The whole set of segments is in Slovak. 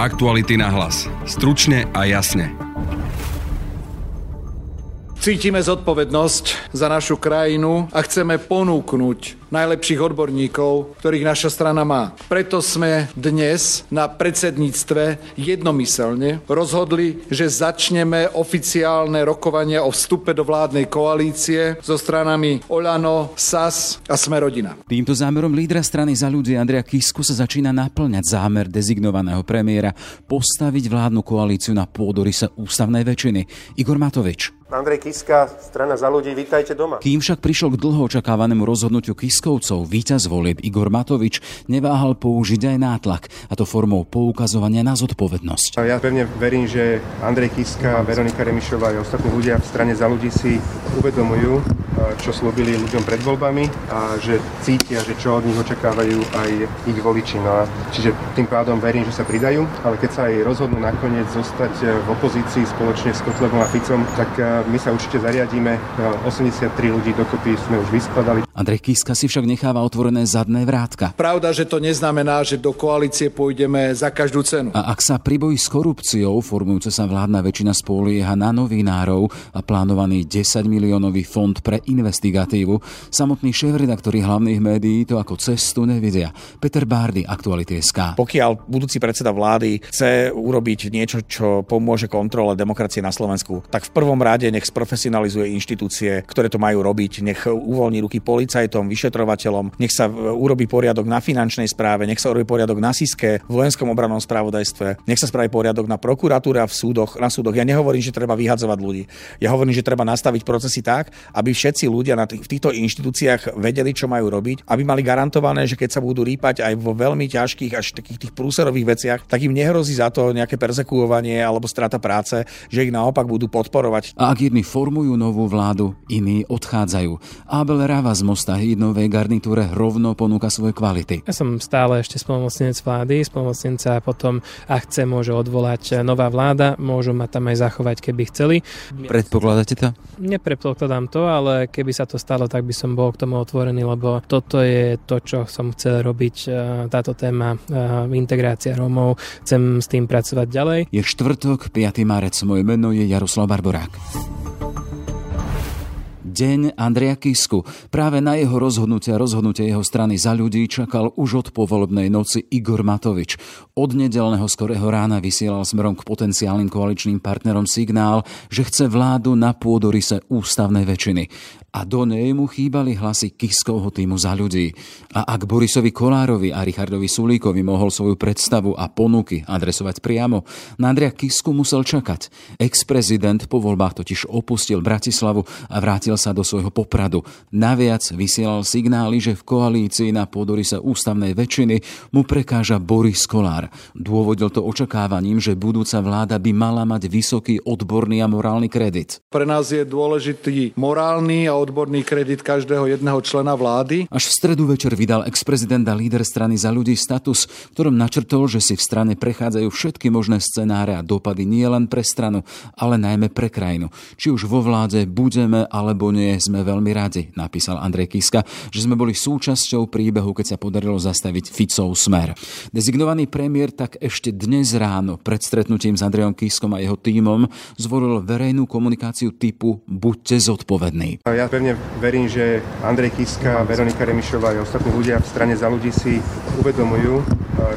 Aktuality na hlas. Stručne a jasne. Cítime zodpovednosť za našu krajinu a chceme ponúknuť najlepších odborníkov, ktorých naša strana má. Preto sme dnes na predsedníctve jednomyselne rozhodli, že začneme oficiálne rokovania o vstupe do vládnej koalície so stranami Olano, SAS a Smerodina. Týmto zámerom lídra strany za ľudí Andrea Kisku sa začína naplňať zámer dezignovaného premiéra postaviť vládnu koalíciu na pôdorise ústavnej väčšiny. Igor Matovič. Andrej Kiska, strana za ľudí, vítajte doma. Kým však prišiel k dlho očakávanému rozhodnutiu Kiskovcov, víťaz volieb Igor Matovič neváhal použiť aj nátlak, a to formou poukazovania na zodpovednosť. Ja pevne verím, že Andrej Kiska, Veronika Remišová a ostatní ľudia v strane za ľudí si uvedomujú, čo slúbili ľuďom pred voľbami a že cítia, že čo od nich očakávajú aj ich voliči. No a čiže tým pádom verím, že sa pridajú, ale keď sa aj rozhodnú nakoniec zostať v opozícii spoločne s Kotlebom a Ficom, tak my sa určite zariadíme. 83 ľudí dokopy sme už vyskladali. Andrej Kiska si však necháva otvorené zadné vrátka. Pravda, že to neznamená, že do koalície pôjdeme za každú cenu. A ak sa pribojí s korupciou, formujúca sa vládna väčšina spolieha na novinárov a plánovaný 10 miliónový fond pre investigatívu, samotní šéf-redaktori hlavných médií to ako cestu nevidia. Peter Bárdy, Aktuality SK. Pokiaľ budúci predseda vlády chce urobiť niečo, čo pomôže kontrole demokracie na Slovensku, tak v prvom rade nech sprofesionalizuje inštitúcie, ktoré to majú robiť, nech uvoľní ruky policajtom, vyšetrovateľom, nech sa urobí poriadok na finančnej správe, nech sa urobí poriadok na SISKE, v vojenskom obranom spravodajstve, nech sa spraví poriadok na prokuratúre a v súdoch, na súdoch. Ja nehovorím, že treba vyhadzovať ľudí. Ja hovorím, že treba nastaviť procesy tak, aby všetci ľudia na tých, v týchto inštitúciách vedeli, čo majú robiť, aby mali garantované, že keď sa budú rýpať aj vo veľmi ťažkých až takých tých prúserových veciach, tak im nehrozí za to nejaké persekuovanie alebo strata práce, že ich naopak budú podporovať. A ak jedni formujú novú vládu, iní odchádzajú. Abel Rava z Mosta novej garnitúre rovno ponúka svoje kvality. Ja som stále ešte spolomocnenec vlády, spolomocnenca potom, ak chce, môže odvolať nová vláda, môžu ma tam aj zachovať, keby chceli. Predpokladáte to? Nepredpokladám to, ale keby sa to stalo, tak by som bol k tomu otvorený, lebo toto je to, čo som chcel robiť, e, táto téma e, integrácia Rómov. Chcem s tým pracovať ďalej. Je štvrtok, 5. marec, moje meno je Jaroslav Barborák. Deň Andreja Kisku. Práve na jeho rozhodnutie a rozhodnutie jeho strany za ľudí čakal už od povolebnej noci Igor Matovič. Od nedelného skorého rána vysielal smerom k potenciálnym koaličným partnerom signál, že chce vládu na pôdorise ústavnej väčšiny a do nej mu chýbali hlasy Kiskovho týmu za ľudí. A ak Borisovi Kolárovi a Richardovi Sulíkovi mohol svoju predstavu a ponuky adresovať priamo, na Andrea Kisku musel čakať. Ex-prezident po voľbách totiž opustil Bratislavu a vrátil sa do svojho popradu. Naviac vysielal signály, že v koalícii na sa ústavnej väčšiny mu prekáža Boris Kolár. Dôvodil to očakávaním, že budúca vláda by mala mať vysoký odborný a morálny kredit. Pre nás je dôležitý morálny a odborný kredit každého jedného člena vlády. Až v stredu večer vydal ex-prezident a líder strany za ľudí status, ktorom načrtol, že si v strane prechádzajú všetky možné scenáre a dopady nie len pre stranu, ale najmä pre krajinu. Či už vo vláde budeme alebo nie, sme veľmi radi, napísal Andrej Kiska, že sme boli súčasťou príbehu, keď sa podarilo zastaviť Ficov smer. Dezignovaný premiér tak ešte dnes ráno pred stretnutím s Andrejom Kiskom a jeho tímom zvolil verejnú komunikáciu typu buďte zodpovední. Ja pevne verím, že Andrej Kiska, Veronika Remišová a ostatní ľudia v strane za ľudí si uvedomujú,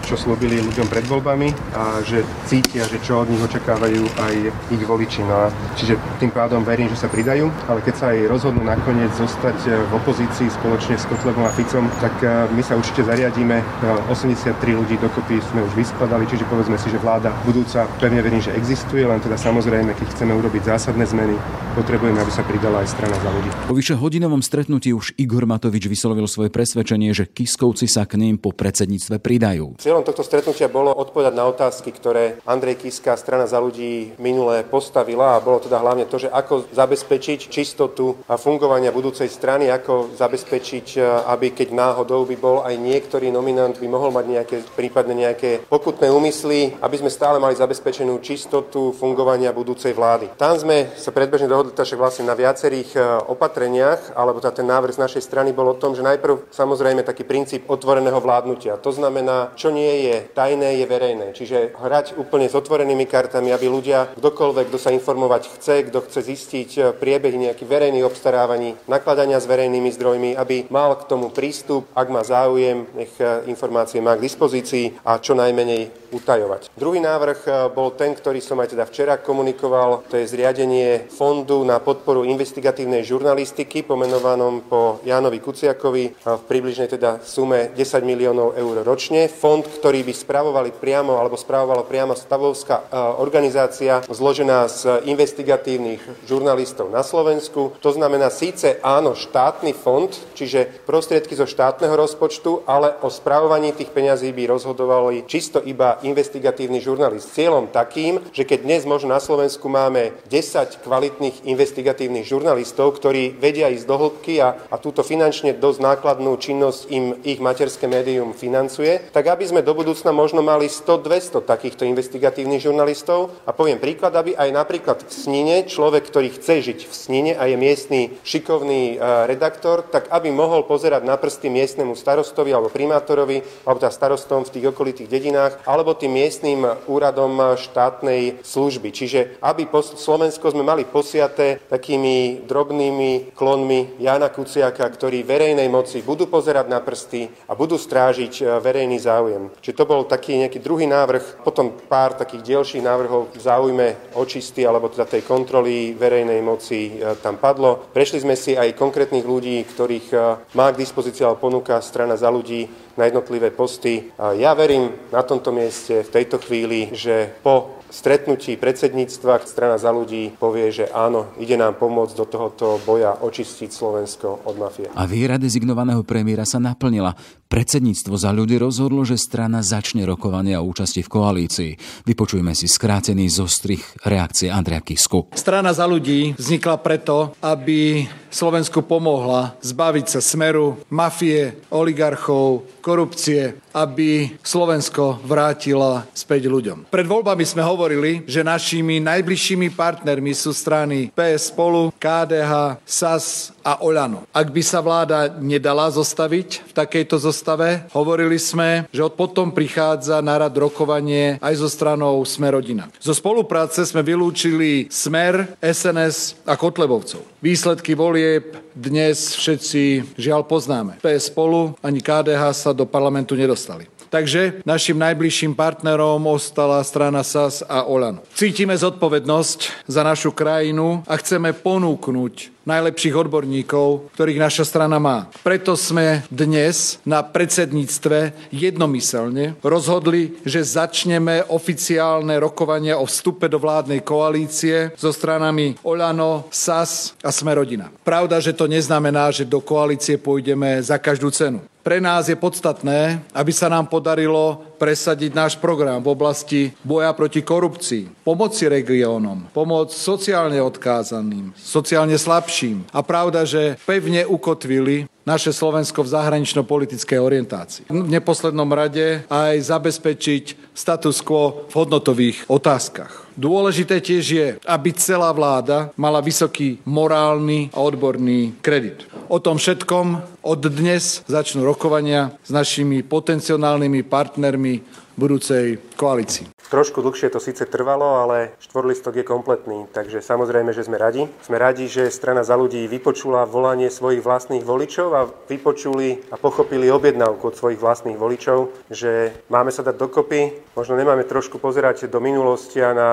čo slúbili ľuďom pred voľbami a že cítia, že čo od nich očakávajú aj ich voliči. No a čiže tým pádom verím, že sa pridajú, ale keď sa aj rozhodnú nakoniec zostať v opozícii spoločne s Kotlebom a Ficom, tak my sa určite zariadíme. 83 ľudí dokopy sme už vyskladali, čiže povedzme si, že vláda budúca pevne verím, že existuje, len teda samozrejme, keď chceme urobiť zásadné zmeny, potrebujeme, aby sa pridala aj strana za ľudí. Po vyše hodinovom stretnutí už Igor Matovič vyslovil svoje presvedčenie, že Kiskovci sa k ním po predsedníctve pridajú. Cieľom tohto stretnutia bolo odpovedať na otázky, ktoré Andrej Kiska, strana za ľudí minulé postavila a bolo teda hlavne to, že ako zabezpečiť čistotu a fungovania budúcej strany, ako zabezpečiť, aby keď náhodou by bol aj niektorý nominant, by mohol mať nejaké, prípadne nejaké pokutné úmysly, aby sme stále mali zabezpečenú čistotu fungovania budúcej vlády. Tam sme sa predbežne dohodli, že vlastne na viacerých opatreniach opatreniach, alebo teda ten návrh z našej strany bol o tom, že najprv samozrejme taký princíp otvoreného vládnutia. To znamená, čo nie je tajné, je verejné. Čiže hrať úplne s otvorenými kartami, aby ľudia, kdokoľvek, kto sa informovať chce, kto chce zistiť eh, priebehy nejakých verejných obstarávaní, nakladania s verejnými zdrojmi, aby mal k tomu prístup, ak má záujem, nech eh, informácie má k dispozícii a čo najmenej utajovať. Druhý návrh eh, bol ten, ktorý som aj teda včera komunikoval, to je zriadenie fondu na podporu investigatívnej žurnalistiky, pomenovanom po Jánovi Kuciakovi v približnej teda sume 10 miliónov eur ročne. Fond, ktorý by spravovali priamo alebo spravovalo priamo stavovská e, organizácia zložená z investigatívnych žurnalistov na Slovensku. To znamená síce áno štátny fond, čiže prostriedky zo štátneho rozpočtu, ale o spravovaní tých peňazí by rozhodovali čisto iba investigatívny žurnalist. Cieľom takým, že keď dnes možno na Slovensku máme 10 kvalitných investigatívnych žurnalistov, ktorí vedia ísť do hĺbky a, a túto finančne dosť nákladnú činnosť im ich materské médium financuje, tak aby sme do budúcna možno mali 100-200 takýchto investigatívnych žurnalistov. A poviem príklad, aby aj napríklad v Snine človek, ktorý chce žiť v Snine a je miestný šikovný e, redaktor, tak aby mohol pozerať na prsty miestnemu starostovi alebo primátorovi, alebo teda starostom v tých okolitých dedinách, alebo tým miestnym úradom štátnej služby. Čiže aby Slovensko sme mali posiaté takými drobnými klonmi Jana Kuciaka, ktorí verejnej moci budú pozerať na prsty a budú strážiť e, verejný záujem. Čiže to bol taký nejaký druhý návrh, potom pár takých ďalších návrhov v záujme očisty alebo teda tej kontroly verejnej moci e, tam padlo. Prešli sme si aj konkrétnych ľudí, ktorých e, má k dispozícii alebo ponúka strana za ľudí na jednotlivé posty. Ja verím na tomto mieste v tejto chvíli, že po stretnutí predsedníctva strana za ľudí povie, že áno, ide nám pomôcť do tohoto boja očistiť Slovensko od mafie. A výra dezignovaného premiéra sa naplnila. Predsedníctvo za ľudí rozhodlo, že strana začne rokovanie o účasti v koalícii. Vypočujme si skrátený zostrich reakcie Andrea Kisku. Strana za ľudí vznikla preto, aby Slovensku pomohla zbaviť sa smeru, mafie, oligarchov, korupcie, aby Slovensko vrátila späť ľuďom. Pred voľbami sme hovorili, že našimi najbližšími partnermi sú strany PS Spolu, KDH, SAS a Oľano. Ak by sa vláda nedala zostaviť v takejto zostave, hovorili sme, že od potom prichádza na rad rokovanie aj zo stranou Smerodina. Zo spolupráce sme vylúčili Smer, SNS a Kotlebovcov. Výsledky volieb dnes všetci žiaľ poznáme. PS spolu ani KDH sa do parlamentu nedostali. Takže našim najbližším partnerom ostala strana SAS a Olano. Cítime zodpovednosť za našu krajinu a chceme ponúknuť najlepších odborníkov, ktorých naša strana má. Preto sme dnes na predsedníctve jednomyselne rozhodli, že začneme oficiálne rokovania o vstupe do vládnej koalície so stranami Olano, SAS a Smerodina. Pravda, že to neznamená, že do koalície pôjdeme za každú cenu. Pre nás je podstatné, aby sa nám podarilo presadiť náš program v oblasti boja proti korupcii, pomoci regiónom, pomoc sociálne odkázaným, sociálne slabším. A pravda, že pevne ukotvili naše Slovensko v zahranično-politickej orientácii. V neposlednom rade aj zabezpečiť status quo v hodnotových otázkach. Dôležité tiež je, aby celá vláda mala vysoký morálny a odborný kredit. O tom všetkom od dnes začnú rokovania s našimi potenciálnymi partnermi budúcej koalícii. Trošku dlhšie to síce trvalo, ale štvorlistok je kompletný, takže samozrejme, že sme radi. Sme radi, že strana za ľudí vypočula volanie svojich vlastných voličov a vypočuli a pochopili objednávku od svojich vlastných voličov, že máme sa dať dokopy, možno nemáme trošku pozerať do minulosti a na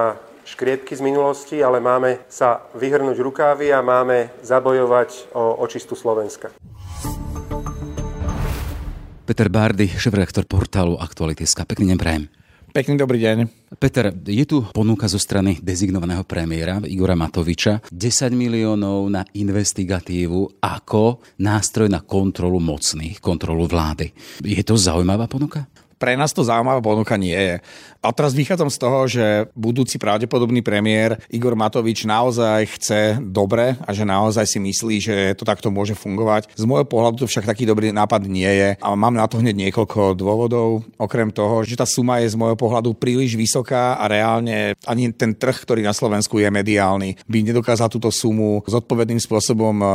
škriepky z minulosti, ale máme sa vyhrnúť rukávy a máme zabojovať o očistu Slovenska. Peter Bardy, šéf-redaktor portálu Aktuality.sk. Pekný deň prajem. Pekný dobrý deň. Peter, je tu ponuka zo strany dezignovaného premiéra Igora Matoviča 10 miliónov na investigatívu ako nástroj na kontrolu mocných, kontrolu vlády. Je to zaujímavá ponuka? Pre nás to zaujímavá ponuka nie je. A teraz vychádzam z toho, že budúci pravdepodobný premiér Igor Matovič naozaj chce dobre a že naozaj si myslí, že to takto môže fungovať. Z môjho pohľadu to však taký dobrý nápad nie je a mám na to hneď niekoľko dôvodov. Okrem toho, že tá suma je z môjho pohľadu príliš vysoká a reálne ani ten trh, ktorý na Slovensku je mediálny, by nedokázal túto sumu zodpovedným spôsobom eh,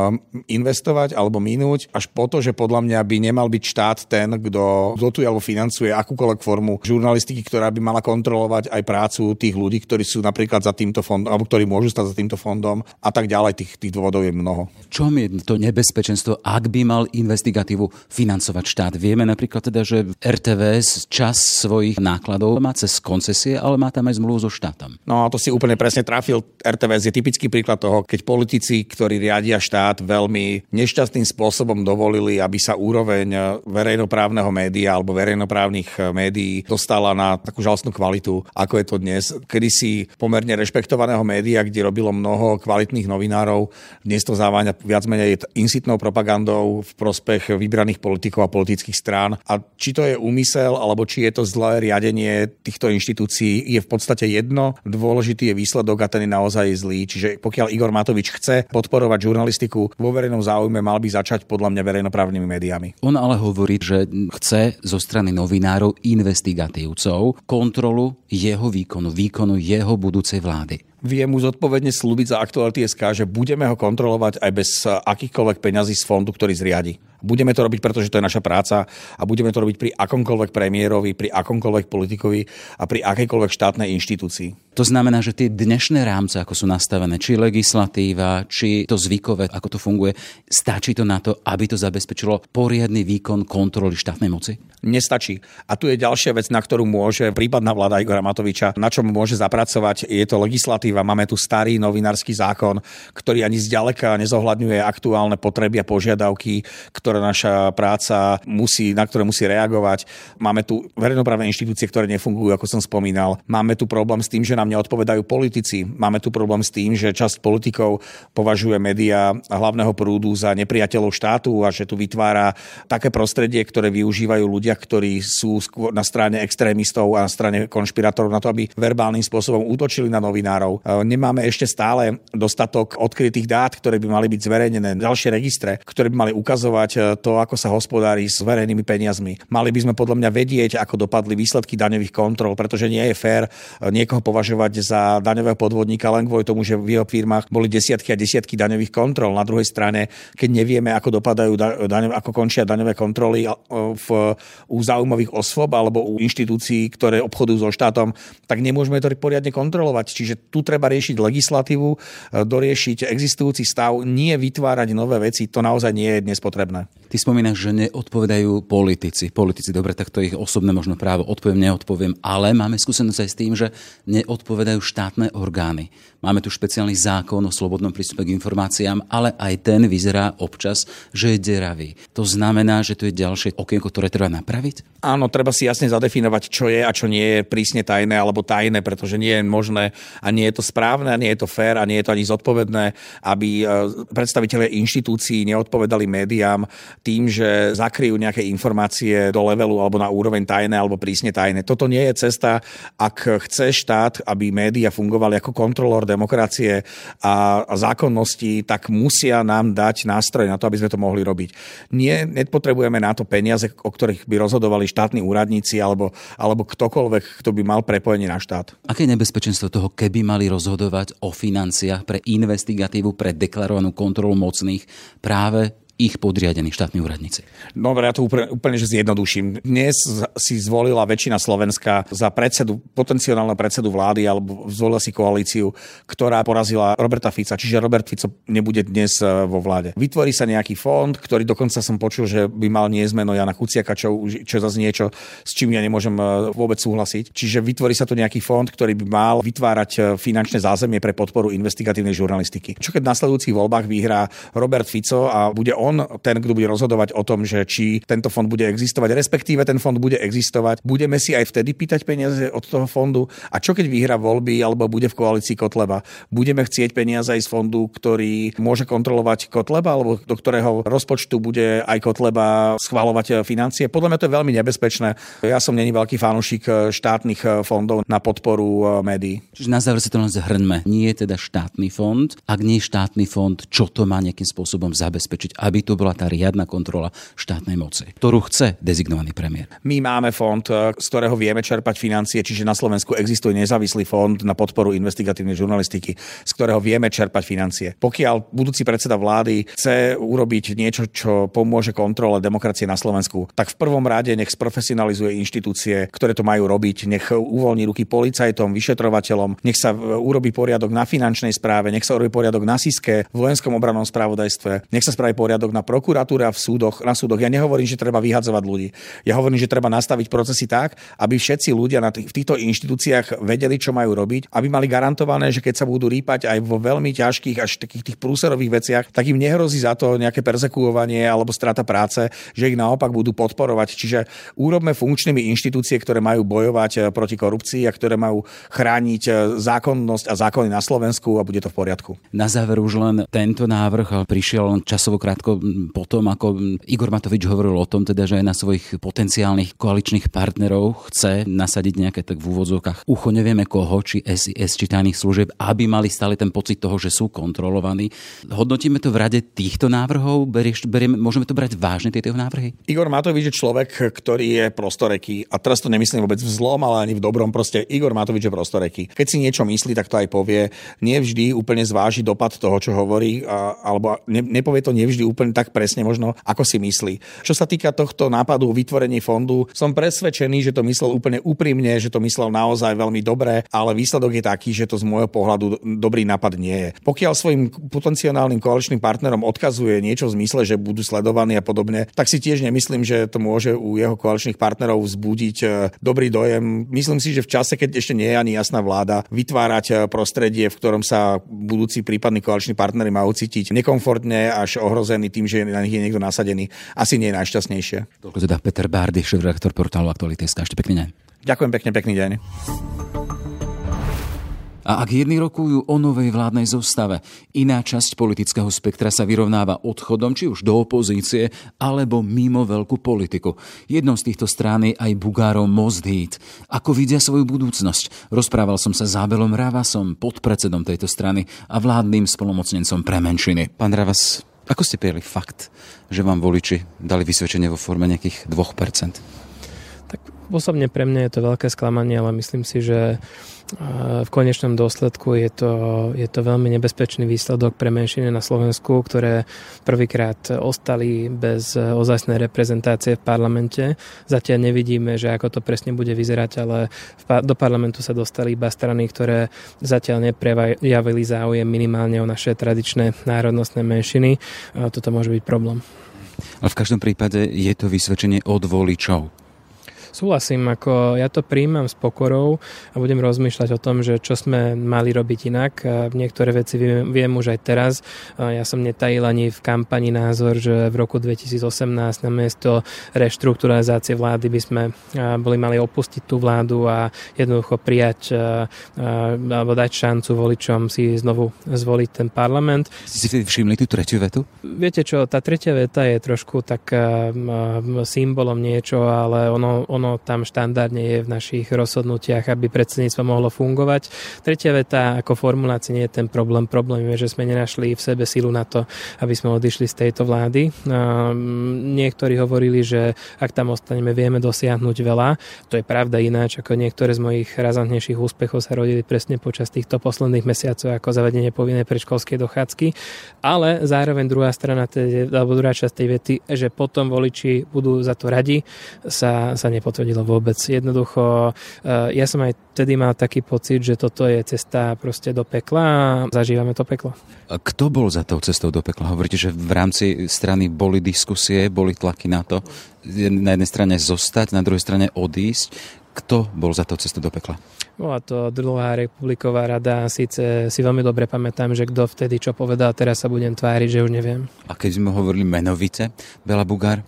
investovať alebo minúť, až po to, že podľa mňa by nemal byť štát ten, kto dotuje alebo financuje akúkoľvek formu žurnalistiky, ktorá by mala kontrolovať aj prácu tých ľudí, ktorí sú napríklad za týmto fondom, alebo ktorí môžu stať za týmto fondom a tak ďalej. Tých, tých dôvodov je mnoho. Čo je to nebezpečenstvo, ak by mal investigatívu financovať štát? Vieme napríklad teda, že RTVS čas svojich nákladov má cez koncesie, ale má tam aj zmluvu so štátom. No a to si úplne presne trafil. RTVS je typický príklad toho, keď politici, ktorí riadia štát, veľmi nešťastným spôsobom dovolili, aby sa úroveň verejnoprávneho média alebo verejnoprávnych médií dostala na takú žalostnú kvalitu, ako je to dnes. Kedy si pomerne rešpektovaného média, kde robilo mnoho kvalitných novinárov, dnes to záváňa viac menej insitnou propagandou v prospech vybraných politikov a politických strán. A či to je úmysel, alebo či je to zlé riadenie týchto inštitúcií, je v podstate jedno. Dôležitý je výsledok a ten je naozaj zlý. Čiže pokiaľ Igor Matovič chce podporovať žurnalistiku vo verejnom záujme, mal by začať podľa mňa verejnoprávnymi médiami. On ale hovorí, že chce zo strany novinárov investigatívcov kontrolu jeho výkonu, výkonu jeho budúcej vlády vie mu zodpovedne slúbiť za SK, že budeme ho kontrolovať aj bez akýchkoľvek peňazí z fondu, ktorý zriadi. Budeme to robiť, pretože to je naša práca a budeme to robiť pri akomkoľvek premiérovi, pri akomkoľvek politikovi a pri akejkoľvek štátnej inštitúcii. To znamená, že tie dnešné rámce, ako sú nastavené, či legislatíva, či to zvykové, ako to funguje, stačí to na to, aby to zabezpečilo poriadny výkon kontroly štátnej moci? Nestačí. A tu je ďalšia vec, na ktorú môže prípadná vláda Igora Matoviča, na čom môže zapracovať, je to legislatíva. Máme tu starý novinársky zákon, ktorý ani zďaleka nezohľadňuje aktuálne potreby a požiadavky, ktoré naša práca musí, na ktoré musí reagovať. Máme tu verejnoprávne inštitúcie, ktoré nefungujú, ako som spomínal. Máme tu problém s tým, že nám neodpovedajú politici. Máme tu problém s tým, že časť politikov považuje médiá hlavného prúdu za nepriateľov štátu a že tu vytvára také prostredie, ktoré využívajú ľudia, ktorí sú na strane extrémistov a na strane konšpirátorov na to, aby verbálnym spôsobom útočili na novinárov. E, nemáme ešte stále dostatok odkrytých dát, ktoré by mali byť zverejnené, ďalšie registre, ktoré by mali ukazovať e, to, ako sa hospodári s verejnými peniazmi. Mali by sme podľa mňa vedieť, ako dopadli výsledky daňových kontrol, pretože nie je fér e, niekoho považovať považovať za daňového podvodníka len kvôli tomu, že v jeho firmách boli desiatky a desiatky daňových kontrol. Na druhej strane, keď nevieme, ako dopadajú daňové, ako končia daňové kontroly v, u zaujímavých osôb alebo u inštitúcií, ktoré obchodujú so štátom, tak nemôžeme to poriadne kontrolovať. Čiže tu treba riešiť legislatívu, e, doriešiť existujúci stav, nie vytvárať nové veci. To naozaj nie je dnes potrebné. Ty spomínaš, že neodpovedajú politici. Politici, dobre, tak to ich osobné možno právo odpoviem, neodpoviem, ale máme skúsenosť aj s tým, že neodpovedajú štátne orgány. Máme tu špeciálny zákon o slobodnom prístupe k informáciám, ale aj ten vyzerá občas, že je deravý. To znamená, že to je ďalšie okienko, ktoré treba napraviť? Áno, treba si jasne zadefinovať, čo je a čo nie je prísne tajné alebo tajné, pretože nie je možné a nie je to správne, a nie je to fér a nie je to ani zodpovedné, aby e, predstavitelia inštitúcií neodpovedali médiám tým, že zakryjú nejaké informácie do levelu alebo na úroveň tajné alebo prísne tajné. Toto nie je cesta, ak chce štát, aby médiá fungovali ako kontrolór demokracie a zákonnosti, tak musia nám dať nástroj na to, aby sme to mohli robiť. Nie, nepotrebujeme na to peniaze, o ktorých by rozhodovali štátni úradníci alebo, alebo ktokoľvek, kto by mal prepojenie na štát. Aké je nebezpečenstvo toho, keby mali rozhodovať o financiách pre investigatívu, pre deklarovanú kontrolu mocných práve ich podriadení štátni úradníci. Dobre, ja to úplne, úplne že zjednoduším. Dnes si zvolila väčšina Slovenska za predsedu, potenciálne predsedu vlády alebo zvolila si koalíciu, ktorá porazila Roberta Fica, čiže Robert Fico nebude dnes e, vo vláde. Vytvorí sa nejaký fond, ktorý dokonca som počul, že by mal nie zmeno Jana Kuciaka, čo, čo zase niečo, s čím ja nemôžem e, vôbec súhlasiť. Čiže vytvorí sa tu nejaký fond, ktorý by mal vytvárať e, finančné zázemie pre podporu investigatívnej žurnalistiky. Čo keď v nasledujúcich voľbách vyhrá Robert Fico a bude on ten, kto bude rozhodovať o tom, že či tento fond bude existovať, respektíve ten fond bude existovať. Budeme si aj vtedy pýtať peniaze od toho fondu. A čo keď vyhra voľby alebo bude v koalícii Kotleba? Budeme chcieť peniaze aj z fondu, ktorý môže kontrolovať Kotleba alebo do ktorého rozpočtu bude aj Kotleba schvalovať financie? Podľa mňa to je veľmi nebezpečné. Ja som není veľký fanúšik štátnych fondov na podporu médií. Čiže na záver si to len zhrňme. Nie je teda štátny fond. Ak nie je štátny fond, čo to má nejakým spôsobom zabezpečiť, aby to bola tá riadna kontrola štátnej moci, ktorú chce dezignovaný premiér. My máme fond, z ktorého vieme čerpať financie, čiže na Slovensku existuje nezávislý fond na podporu investigatívnej žurnalistiky, z ktorého vieme čerpať financie. Pokiaľ budúci predseda vlády chce urobiť niečo, čo pomôže kontrole demokracie na Slovensku, tak v prvom rade nech sprofesionalizuje inštitúcie, ktoré to majú robiť, nech uvoľní ruky policajtom, vyšetrovateľom, nech sa urobí poriadok na finančnej správe, nech sa urobí poriadok na SISKE, v vojenskom obranom spravodajstve, nech sa spraví poriadok na prokuratúre a v súdoch, na súdoch. Ja nehovorím, že treba vyhadzovať ľudí. Ja hovorím, že treba nastaviť procesy tak, aby všetci ľudia na tých, v týchto inštitúciách vedeli, čo majú robiť, aby mali garantované, že keď sa budú rýpať aj vo veľmi ťažkých až takých tých prúserových veciach, tak im nehrozí za to nejaké persekuovanie alebo strata práce, že ich naopak budú podporovať. Čiže úrobme funkčnými inštitúcie, ktoré majú bojovať eh, proti korupcii a ktoré majú chrániť eh, zákonnosť a zákony na Slovensku a bude to v poriadku. Na záver už len tento návrh prišiel časovo krátko potom, ako Igor Matovič hovoril o tom, teda, že aj na svojich potenciálnych koaličných partnerov chce nasadiť nejaké tak v úvodzovkách ucho nevieme koho, či SIS, či tajných služieb, aby mali stále ten pocit toho, že sú kontrolovaní. Hodnotíme to v rade týchto návrhov? Berieš, berieme, môžeme to brať vážne, tieto návrhy? Igor Matovič je človek, ktorý je prostoreký. A teraz to nemyslím vôbec v zlom, ale ani v dobrom. Proste Igor Matovič je prostoreký. Keď si niečo myslí, tak to aj povie. Nevždy úplne zváži dopad toho, čo hovorí, alebo ne, nepovie to nevždy úplne tak presne možno, ako si myslí. Čo sa týka tohto nápadu o vytvorení fondu, som presvedčený, že to myslel úplne úprimne, že to myslel naozaj veľmi dobre, ale výsledok je taký, že to z môjho pohľadu dobrý nápad nie je. Pokiaľ svojim potenciálnym koaličným partnerom odkazuje niečo v zmysle, že budú sledovaní a podobne, tak si tiež nemyslím, že to môže u jeho koaličných partnerov vzbudiť e, dobrý dojem. Myslím si, že v čase, keď ešte nie je ani jasná vláda, vytvárať e, prostredie, v ktorom sa budúci prípadní koaliční partnery majú cítiť nekomfortne až ohrozený tým, že na nich je niekto nasadený, asi nie je najšťastnejšie. Toľko teda Peter Bárdy, šéf-redaktor portálu Aktuality.sk. Ešte pekný deň. Ďakujem pekne, pekný deň. A ak jedni rokujú o novej vládnej zostave, iná časť politického spektra sa vyrovnáva odchodom či už do opozície alebo mimo veľkú politiku. Jednou z týchto strán je aj Bugárov Most Heat. Ako vidia svoju budúcnosť? Rozprával som sa s Abelom Ravasom, podpredsedom tejto strany a vládnym spolomocnencom pre menšiny. Pán Ravas, ako ste prijeli fakt, že vám voliči dali vysvedčenie vo forme nejakých 2%? Osobne pre mňa je to veľké sklamanie, ale myslím si, že v konečnom dôsledku je to, je to veľmi nebezpečný výsledok pre menšiny na Slovensku, ktoré prvýkrát ostali bez ozajstnej reprezentácie v parlamente. Zatiaľ nevidíme, že ako to presne bude vyzerať, ale do parlamentu sa dostali iba strany, ktoré zatiaľ neprejavili záujem minimálne o naše tradičné národnostné menšiny. Toto môže byť problém. Ale v každom prípade je to vysvedčenie od voličov súhlasím, ako ja to príjmam s pokorou a budem rozmýšľať o tom, že čo sme mali robiť inak. Niektoré veci viem, viem už aj teraz. Ja som netajil ani v kampani názor, že v roku 2018 na miesto reštrukturalizácie vlády by sme boli mali opustiť tú vládu a jednoducho prijať alebo dať šancu voličom si znovu zvoliť ten parlament. Si si všimli tú tretiu vetu? Viete čo, tá tretia veta je trošku tak symbolom niečo, ale ono, ono ono tam štandardne je v našich rozhodnutiach, aby predsedníctvo mohlo fungovať. Tretia veta ako formulácia nie je ten problém. Problém je, že sme nenašli v sebe silu na to, aby sme odišli z tejto vlády. Niektorí hovorili, že ak tam ostaneme, vieme dosiahnuť veľa. To je pravda ináč, ako niektoré z mojich razantnejších úspechov sa rodili presne počas týchto posledných mesiacov ako zavedenie povinnej predškolskej dochádzky. Ale zároveň druhá strana, alebo druhá časť tej vety, že potom voliči budú za to radi, sa, sa nepotrebuje nepotvrdilo vôbec. Jednoducho, eh, ja som aj vtedy mal taký pocit, že toto je cesta proste do pekla a zažívame to peklo. Kto bol za tou cestou do pekla? Hovoríte, že v rámci strany boli diskusie, boli tlaky na to, na jednej strane zostať, na druhej strane odísť. Kto bol za tou cestou do pekla? Bola to druhá republiková rada, síce si veľmi dobre pamätám, že kto vtedy čo povedal, teraz sa budem tváriť, že už neviem. A keď sme hovorili menovite, Bela Bugár?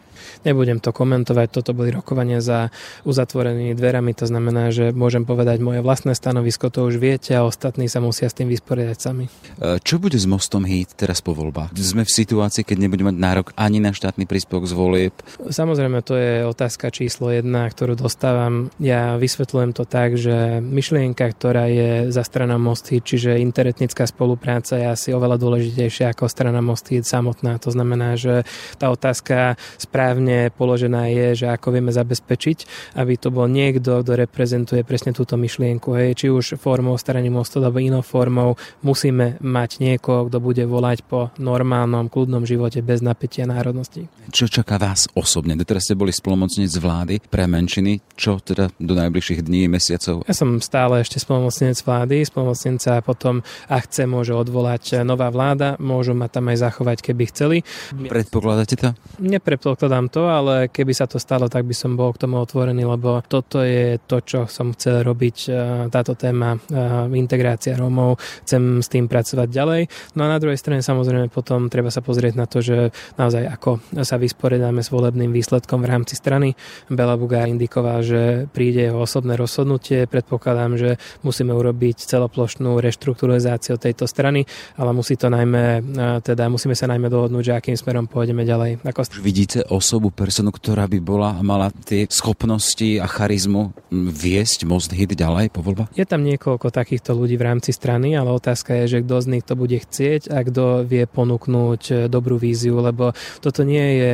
Nebudem to komentovať, toto boli rokovania za uzatvorenými dverami, to znamená, že môžem povedať moje vlastné stanovisko, to už viete a ostatní sa musia s tým vysporiadať sami. E, čo bude s mostom hýt teraz po voľbách? Sme v situácii, keď nebudeme mať nárok ani na štátny príspevok z volieb? Samozrejme, to je otázka číslo jedna, ktorú dostávam. Ja vysvetľujem to tak, že myšlienka, ktorá je za strana Mosty, čiže interetnická spolupráca je asi oveľa dôležitejšia ako strana Mosty samotná. To znamená, že tá otázka správne správne položená je, že ako vieme zabezpečiť, aby to bol niekto, kto reprezentuje presne túto myšlienku. Hej, či už formou starania mostov alebo inou formou musíme mať niekoho, kto bude volať po normálnom, kľudnom živote bez napätia národnosti. Čo čaká vás osobne? Doteraz ste boli splnomocnec vlády pre menšiny. Čo teda do najbližších dní, mesiacov? Ja som stále ešte splnomocnec vlády. Splnomocnenca potom, ak chce, môže odvolať nová vláda. Môžu ma tam aj zachovať, keby chceli. Predpokladáte to? Nepredpokladám to to, ale keby sa to stalo, tak by som bol k tomu otvorený, lebo toto je to, čo som chcel robiť, e, táto téma e, integrácia Rómov. Chcem s tým pracovať ďalej. No a na druhej strane samozrejme potom treba sa pozrieť na to, že naozaj ako sa vysporiadáme s volebným výsledkom v rámci strany. Bela Bugá indikoval, že príde jeho osobné rozhodnutie. Predpokladám, že musíme urobiť celoplošnú reštrukturalizáciu tejto strany, ale musí to najmä, e, teda musíme sa najmä dohodnúť, že akým smerom pôjdeme ďalej. Ako... Vidíte osobu personu, ktorá by bola mala tie schopnosti a charizmu viesť Most Hit ďalej po voľbách? Je tam niekoľko takýchto ľudí v rámci strany, ale otázka je, že kto z nich to bude chcieť a kto vie ponúknuť eh, dobrú víziu, lebo toto nie je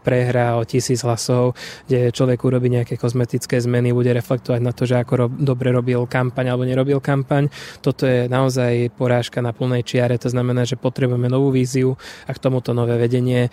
prehra o tisíc hlasov, kde človek urobí nejaké kozmetické zmeny, bude reflektovať na to, že ako ro- dobre robil kampaň alebo nerobil kampaň. Toto je naozaj porážka na plnej čiare, to znamená, že potrebujeme novú víziu a k tomuto nové vedenie.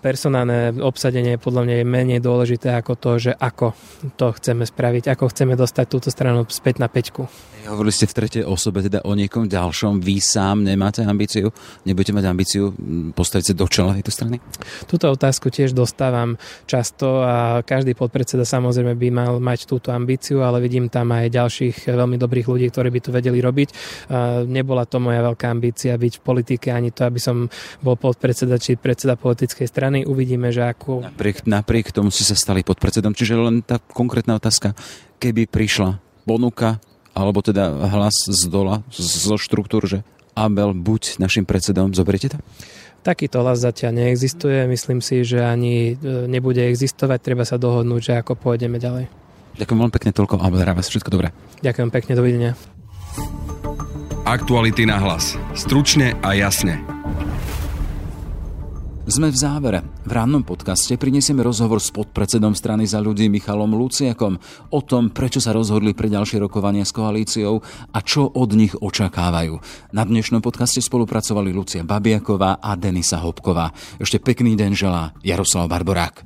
Personálne obsadenie podľa mňa je menej dôležité ako to, že ako to chceme spraviť, ako chceme dostať túto stranu späť na peťku. Hovorili ste v tretej osobe, teda o niekom ďalšom. Vy sám nemáte ambíciu? Nebudete mať ambíciu postaviť sa do čela tejto strany? Túto otázku tiež dostávam často a každý podpredseda samozrejme by mal mať túto ambíciu, ale vidím tam aj ďalších veľmi dobrých ľudí, ktorí by to vedeli robiť. Nebola to moja veľká ambícia byť v politike, ani to, aby som bol podpredseda či predseda politickej strany. Uvidíme, že ako... Napriek, napriek tomu si sa stali podpredsedom, čiže len tá konkrétna otázka, keby prišla ponuka alebo teda hlas z dola, zo štruktúr, že Abel, buď našim predsedom, zoberiete to? Takýto hlas zatiaľ neexistuje, myslím si, že ani e, nebude existovať, treba sa dohodnúť, že ako pôjdeme ďalej. Ďakujem veľmi pekne toľko, Abel Rábas, všetko dobré. Ďakujem pekne, dovidenia. Aktuality na hlas. Stručne a jasne. Sme v závere. V rannom podcaste prinesieme rozhovor s podpredsedom strany za ľudí Michalom Luciakom o tom, prečo sa rozhodli pre ďalšie rokovania s koalíciou a čo od nich očakávajú. Na dnešnom podcaste spolupracovali Lucia Babiaková a Denisa Hopková. Ešte pekný deň želá Jaroslav Barborák.